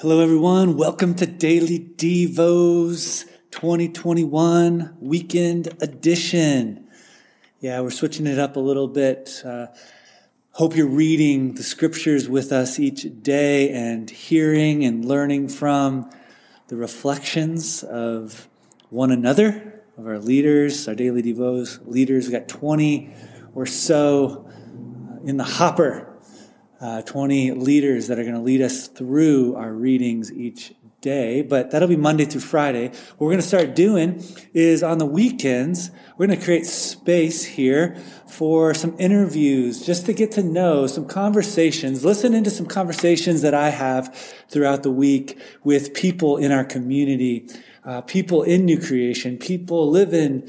Hello, everyone. Welcome to Daily Devos 2021 Weekend Edition. Yeah, we're switching it up a little bit. Uh, hope you're reading the scriptures with us each day and hearing and learning from the reflections of one another, of our leaders, our Daily Devos leaders. We've got 20 or so in the hopper uh, 20 leaders that are going to lead us through our readings each day, but that'll be Monday through Friday. What we're going to start doing is on the weekends, we're going to create space here for some interviews, just to get to know some conversations, listen into some conversations that I have throughout the week with people in our community, uh, people in new creation, people living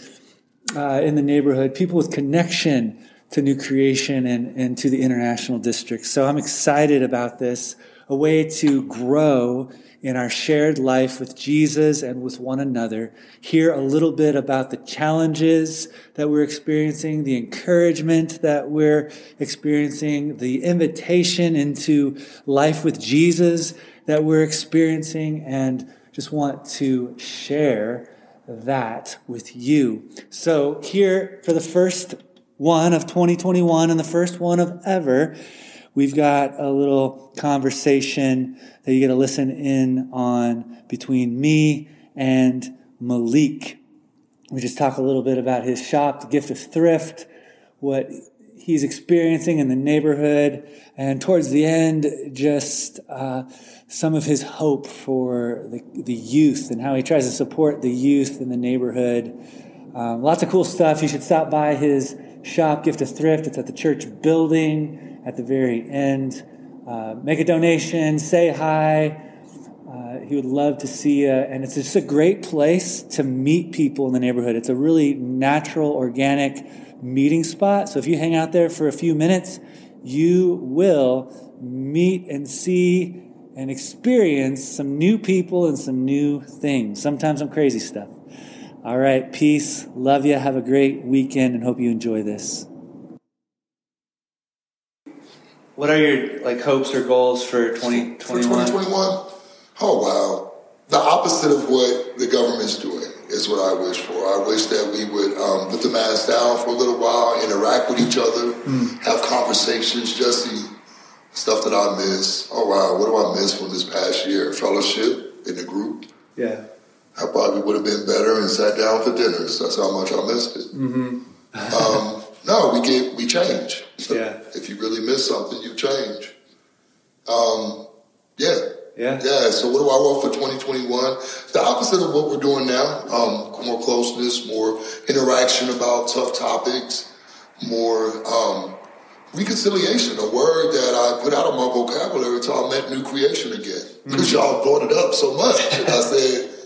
uh, in the neighborhood, people with connection to New Creation and, and to the International District. So I'm excited about this, a way to grow in our shared life with Jesus and with one another. Hear a little bit about the challenges that we're experiencing, the encouragement that we're experiencing, the invitation into life with Jesus that we're experiencing, and just want to share that with you. So here for the first one of 2021 and the first one of ever, we've got a little conversation that you get to listen in on between me and Malik. We just talk a little bit about his shop, the gift of thrift, what he's experiencing in the neighborhood, and towards the end, just uh, some of his hope for the, the youth and how he tries to support the youth in the neighborhood. Um, lots of cool stuff. You should stop by his shop, Gift of Thrift. It's at the church building at the very end. Uh, make a donation, say hi. Uh, he would love to see you. And it's just a great place to meet people in the neighborhood. It's a really natural, organic meeting spot. So if you hang out there for a few minutes, you will meet and see and experience some new people and some new things, sometimes some crazy stuff. All right, peace. Love you. Have a great weekend and hope you enjoy this. What are your like hopes or goals for 2021? For 2021? Oh wow. The opposite of what the government's doing is what I wish for. I wish that we would um, put the mask down for a little while, interact with each other, mm. have conversations, just the Stuff that I miss. Oh wow, what do I miss from this past year? Fellowship in the group. Yeah. I probably would have been better and sat down for dinners. That's how much I missed it. Mm-hmm. um, no, we get we change. So yeah. If you really miss something, you change. Um, yeah. Yeah. Yeah. So what do I want for 2021? The opposite of what we're doing now. Um, more closeness, more interaction about tough topics, more um, reconciliation. A word that I put out of my vocabulary until I met new creation again because mm-hmm. y'all brought it up so much. and I said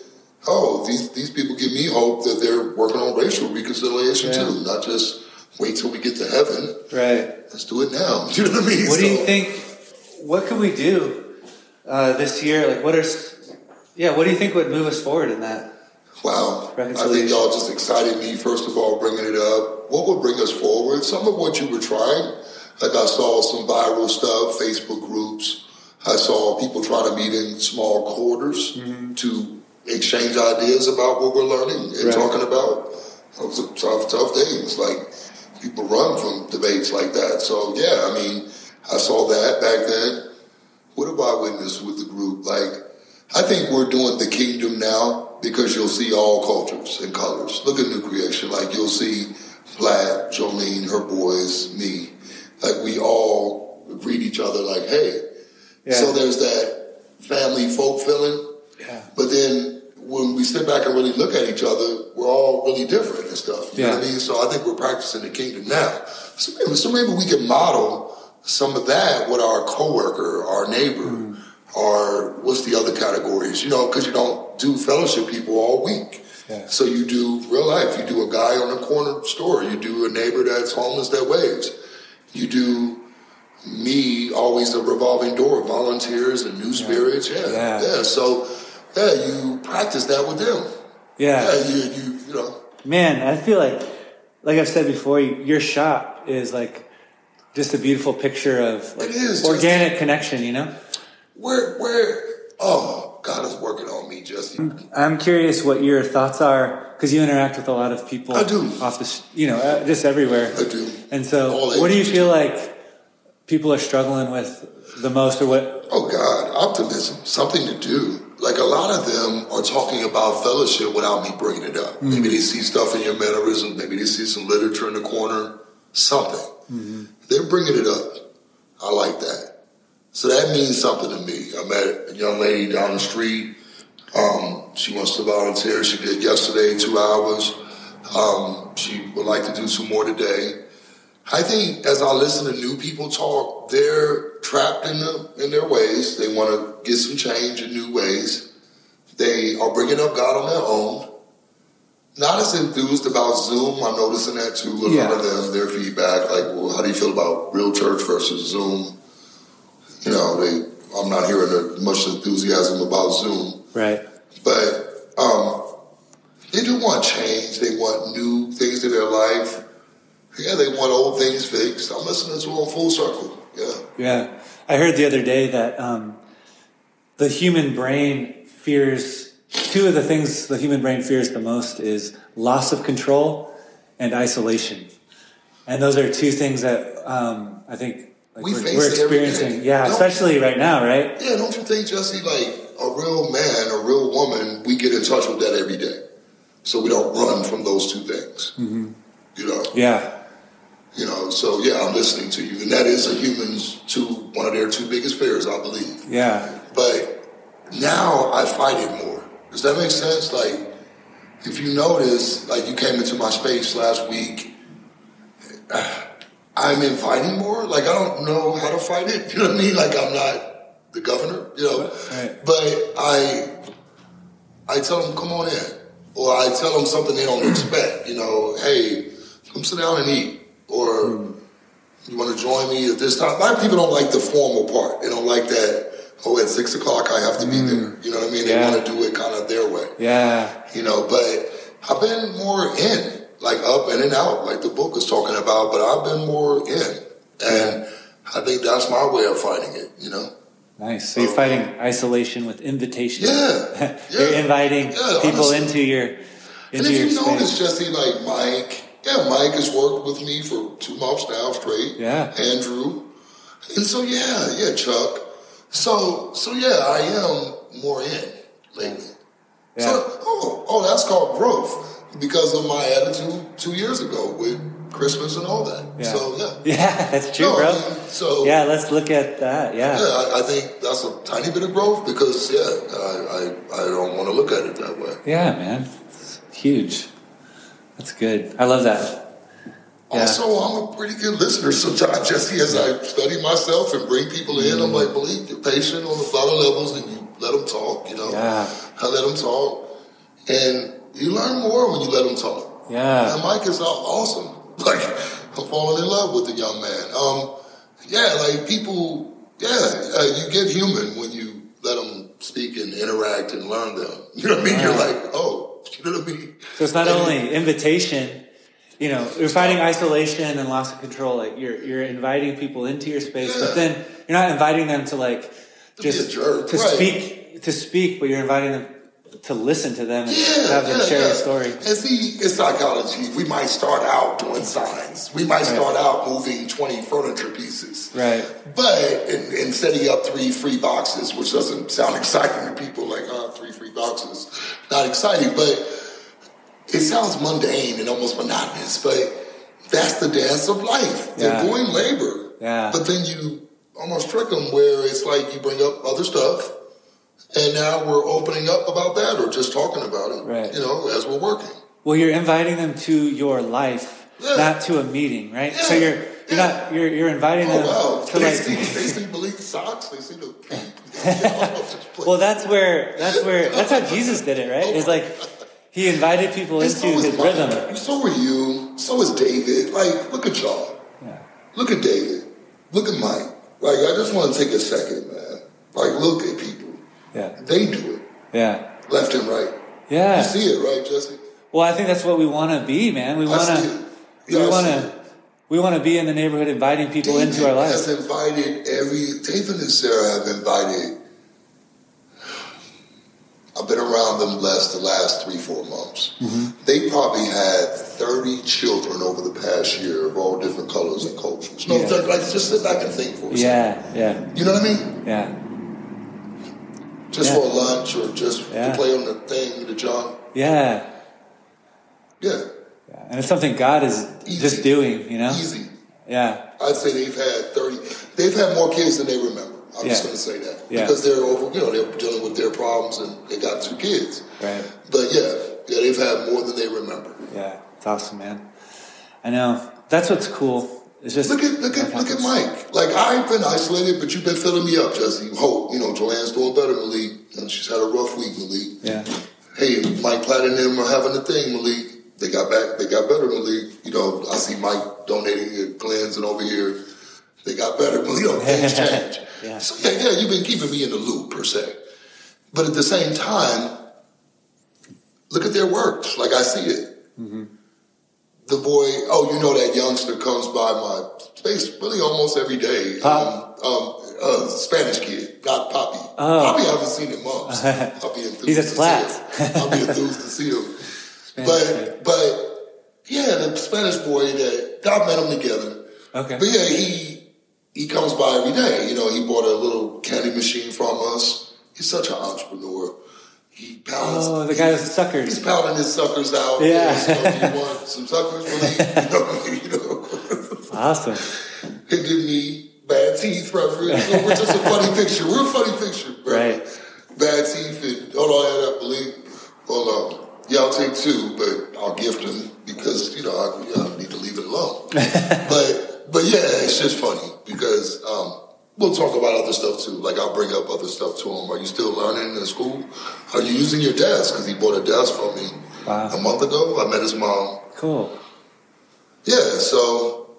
oh, these these people give me hope that they're working on racial reconciliation yeah. too, not just wait till we get to heaven. Right. Let's do it now. Do you know what I mean? What so, do you think? What can we do uh, this year? Like, what are? Yeah, what do you think would move us forward in that? Wow, I think y'all just excited me. First of all, bringing it up. What would bring us forward? Some of what you were trying. Like I saw some viral stuff, Facebook groups. I saw people trying to meet in small quarters mm-hmm. to exchange ideas about what we're learning and right. talking about. Those are tough, tough things. Like people run from debates like that. So yeah, I mean, I saw that back then. What have I witnessed with the group? Like, I think we're doing the kingdom now because you'll see all cultures and colors. Look at New Creation. Like you'll see Black, Jolene, her boys, me. Like we all greet each other like, hey. Yeah. So there's that family folk feeling yeah. But then we sit back and really look at each other, we're all really different and stuff. You yeah. know what I mean? So I think we're practicing the kingdom now. So maybe, so maybe we can model some of that with our coworker, our neighbor, mm. or what's the other categories? You know, because you don't do fellowship people all week. Yeah. So you do real life. You do a guy on a corner store. You do a neighbor that's homeless that waves. You do me, always a revolving door, volunteers and new spirits. Yeah. Yeah. yeah. So yeah, you practice that with them. Yeah. Yeah, you, you, you know. Man, I feel like, like I've said before, your shop is like just a beautiful picture of like organic connection, you know? We're, we're Oh, God is working on me, Jesse. I'm curious what your thoughts are because you interact with a lot of people. I do. Off the, you know, uh, just everywhere. I do. And so, what do you feel like people are struggling with the most, or what? Oh God, optimism, something to do. Like a lot of them are talking about fellowship without me bringing it up. Mm-hmm. Maybe they see stuff in your mannerism. Maybe they see some literature in the corner. Something. Mm-hmm. They're bringing it up. I like that. So that means something to me. I met a young lady down the street. Um, she wants to volunteer. She did yesterday, two hours. Um, she would like to do some more today. I think as I listen to new people talk, they're trapped in the, in their ways. They want to get some change in new ways. They are bringing up God on their own. Not as enthused about Zoom. I'm noticing that too. A yeah. lot of them, their feedback, like, well, how do you feel about real church versus Zoom? You know, they. I'm not hearing much enthusiasm about Zoom. Right. But um, they do want change. They want new things in their life. Yeah, they want old things fixed. I'm listening to them full circle. Yeah. Yeah. I heard the other day that um, the human brain fears two of the things the human brain fears the most is loss of control and isolation. And those are two things that um, I think like we are we're experiencing. Yeah, don't, especially right now, right? Yeah, don't you think, Jesse? Like a real man, a real woman, we get in touch with that every day, so we don't run from those two things. Mm-hmm. You know? Yeah. You know, so yeah, I'm listening to you, and that is a human's two one of their two biggest fears, I believe. Yeah. But now I fight it more. Does that make sense? Like, if you notice, like you came into my space last week, I'm inviting more. Like I don't know how to fight it. You know what I mean? Like I'm not the governor. You know, right. but I I tell them come on in, or I tell them something they don't expect. You know, hey, come sit down and eat or mm. you want to join me at this time. A lot of people don't like the formal part. They don't like that. Oh, at six o'clock I have to be mm. there. You know what I mean? Yeah. They want to do it kind of their way. Yeah. You know, but I've been more in, like up in and out, like the book is talking about. But I've been more in, and I think that's my way of fighting it. You know. Nice. So you're fighting isolation with invitation. Yeah. you're yeah. inviting yeah, people into your into and if you space. notice, Jesse, like Mike yeah, Mike has worked with me for two months now straight. Yeah. Andrew. And so yeah, yeah, Chuck. So so yeah, I am more in lately. Yeah. So oh oh that's called growth because of my attitude two years ago with Christmas and all that. Yeah. So yeah. Yeah, that's true, no, bro. I mean, so yeah, let's look at that. Yeah. Yeah, I, I, think that's a tiny bit of growth because yeah, I I, I don't want to look at it that way. Yeah, man. It's huge. That's good. I love that. Yeah. Also, I'm a pretty good listener sometimes, Jesse, as I study myself and bring people in. Mm. I'm like, believe you're patient on a lot of levels and you let them talk, you know. Yeah. I let them talk. And you learn more when you let them talk. Yeah. And Mike is awesome. Like, I'm falling in love with the young man. Um, yeah, like people, yeah, uh, you get human when you let them speak and interact and learn them. You know what I mean? Yeah. You're like, oh, you know what I mean? So it's not only invitation, you know, you're fighting isolation and loss of control. Like you're you're inviting people into your space, yeah. but then you're not inviting them to like just to right. speak to speak, but you're inviting them to listen to them and yeah, have them yeah, share yeah. story. And see, in psychology, we might start out doing signs. We might right. start out moving 20 furniture pieces. Right. But in, in, setting up three free boxes, which doesn't sound exciting to people, like, oh, three free boxes, not exciting, but it sounds mundane and almost monotonous, but that's the dance of life. They're doing labor. Yeah. But then you almost trick them where it's like you bring up other stuff and now we're opening up about that or just talking about it, right. you know, as we're working. Well, you're inviting them to your life, yeah. not to a meeting, right? So you're you're not you're you're inviting oh, them wow. to they like see, they see Malik socks, they see the Well, that's where that's where that's how Jesus did it, right? Oh it's like he invited people and into so his Mike. rhythm. So were you. So is David. Like, look at y'all. Yeah. Look at David. Look at Mike. Like, I just want to take a second, man. Like, look at people. Yeah. They do it. Yeah. Left and right. Yeah. You see it, right, Jesse? Well, I think that's what we want to be, man. We want to. Yeah, we want to. We want to be in the neighborhood, inviting people David into our lives. Has invited every David and Sarah have invited been around them less the last three, four months. Mm-hmm. They probably had 30 children over the past year of all different colors and cultures. No, yeah. like just sit back and think for a yeah, second. Yeah, yeah. You know what I mean? Yeah. Just yeah. for lunch or just yeah. to play on the thing, the. Yeah. Yeah. yeah. And it's something God is Easy. just doing, you know? Easy. Yeah. I'd say they've had 30, they've had more kids than they remember. I'm yeah. just going to say that yeah. because they're over, you know, they're dealing with their problems and they got two kids. Right. But yeah, yeah, they've had more than they remember. Yeah, it's awesome, man. I know. That's what's cool. It's just look at look at look at Mike. Like I've been isolated, but you've been filling me up, Jesse. Hope you know Joanne's doing better, Malik. You know, she's had a rough week, Malik. Yeah. Hey, Mike Platt and them are having a thing, Malik. They got back. They got better, Malik. You know, I see Mike donating your cleanse, and over here they got better. But you know, things change. Yeah. So yeah, yeah, you've been keeping me in the loop per se. But at the same time, look at their works. Like I see it. Mm-hmm. The boy, oh, you know that youngster comes by my space really almost every day. Pop? Um, um, uh, Spanish kid, not Poppy. Oh. Poppy, I haven't seen in months. I'll be enthused He's a to see him. I'll be enthused to see him. Spanish but, kid. but yeah, the Spanish boy that God met them together. Okay. But yeah, he he comes by every day. You know, he bought a little candy machine from us. He's such an entrepreneur. He pounds. Oh, the guy with the suckers. He's pounding his suckers out. Yeah. You, know, you want some suckers? Well, you know, you know. Awesome. He did me bad teeth reference. So we're just a funny picture. We're a funny picture, bro. Right. Bad teeth and hold on, I believe. Well, um, yeah, I'll take two, but I'll gift them because you know I, you know, I need to leave it alone. but but yeah, it's just funny because um, we'll talk about other stuff too. Like I'll bring up other stuff to him. Are you still learning in school? Are you using your desk? Because he bought a desk from me wow. a month ago. I met his mom. Cool. Yeah. So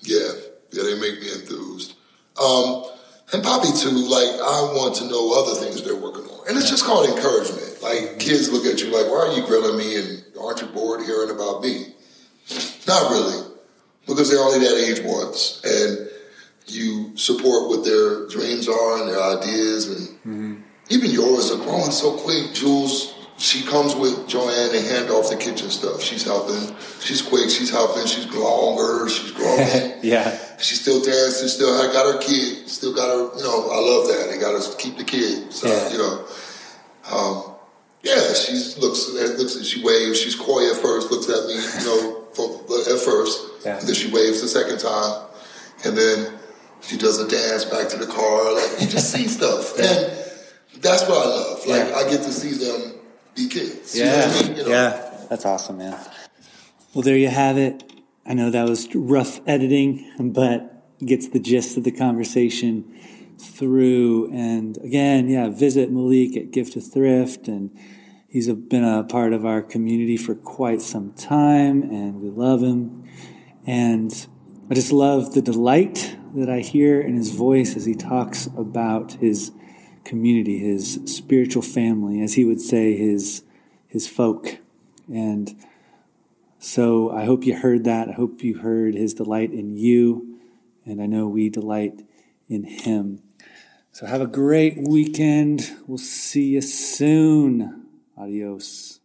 yeah, yeah, they make me enthused. Um, and Poppy too. Like I want to know other things they're working on, and it's just called encouragement. Like kids look at you like, "Why are you grilling me?" And aren't you bored hearing about me? Not really because they're only that age once, and you support what their dreams are and their ideas, and mm-hmm. even yours are growing so quick. Jules, she comes with Joanne and hand off the kitchen stuff. She's helping. She's quick. She's helping. She's longer. She's growing. yeah. She's still dancing. Still, I got her kid. Still got her. You know, I love that. They got to keep the kid. So yeah. you know. Um, yeah, she looks looks she waves. She's coy at first, looks at me, you know, at first. Yeah. And then she waves the second time, and then she does a dance back to the car. Like you just see stuff, yeah. and that's what I love. Like yeah. I get to see them be kids. Yeah, you know I mean? you know? yeah, that's awesome, man. Well, there you have it. I know that was rough editing, but gets the gist of the conversation through. And again, yeah, visit Malik at Gift to Thrift and He's been a part of our community for quite some time, and we love him. And I just love the delight that I hear in his voice as he talks about his community, his spiritual family, as he would say, his his folk. And so I hope you heard that. I hope you heard his delight in you, and I know we delight in him. So have a great weekend. We'll see you soon. Adios.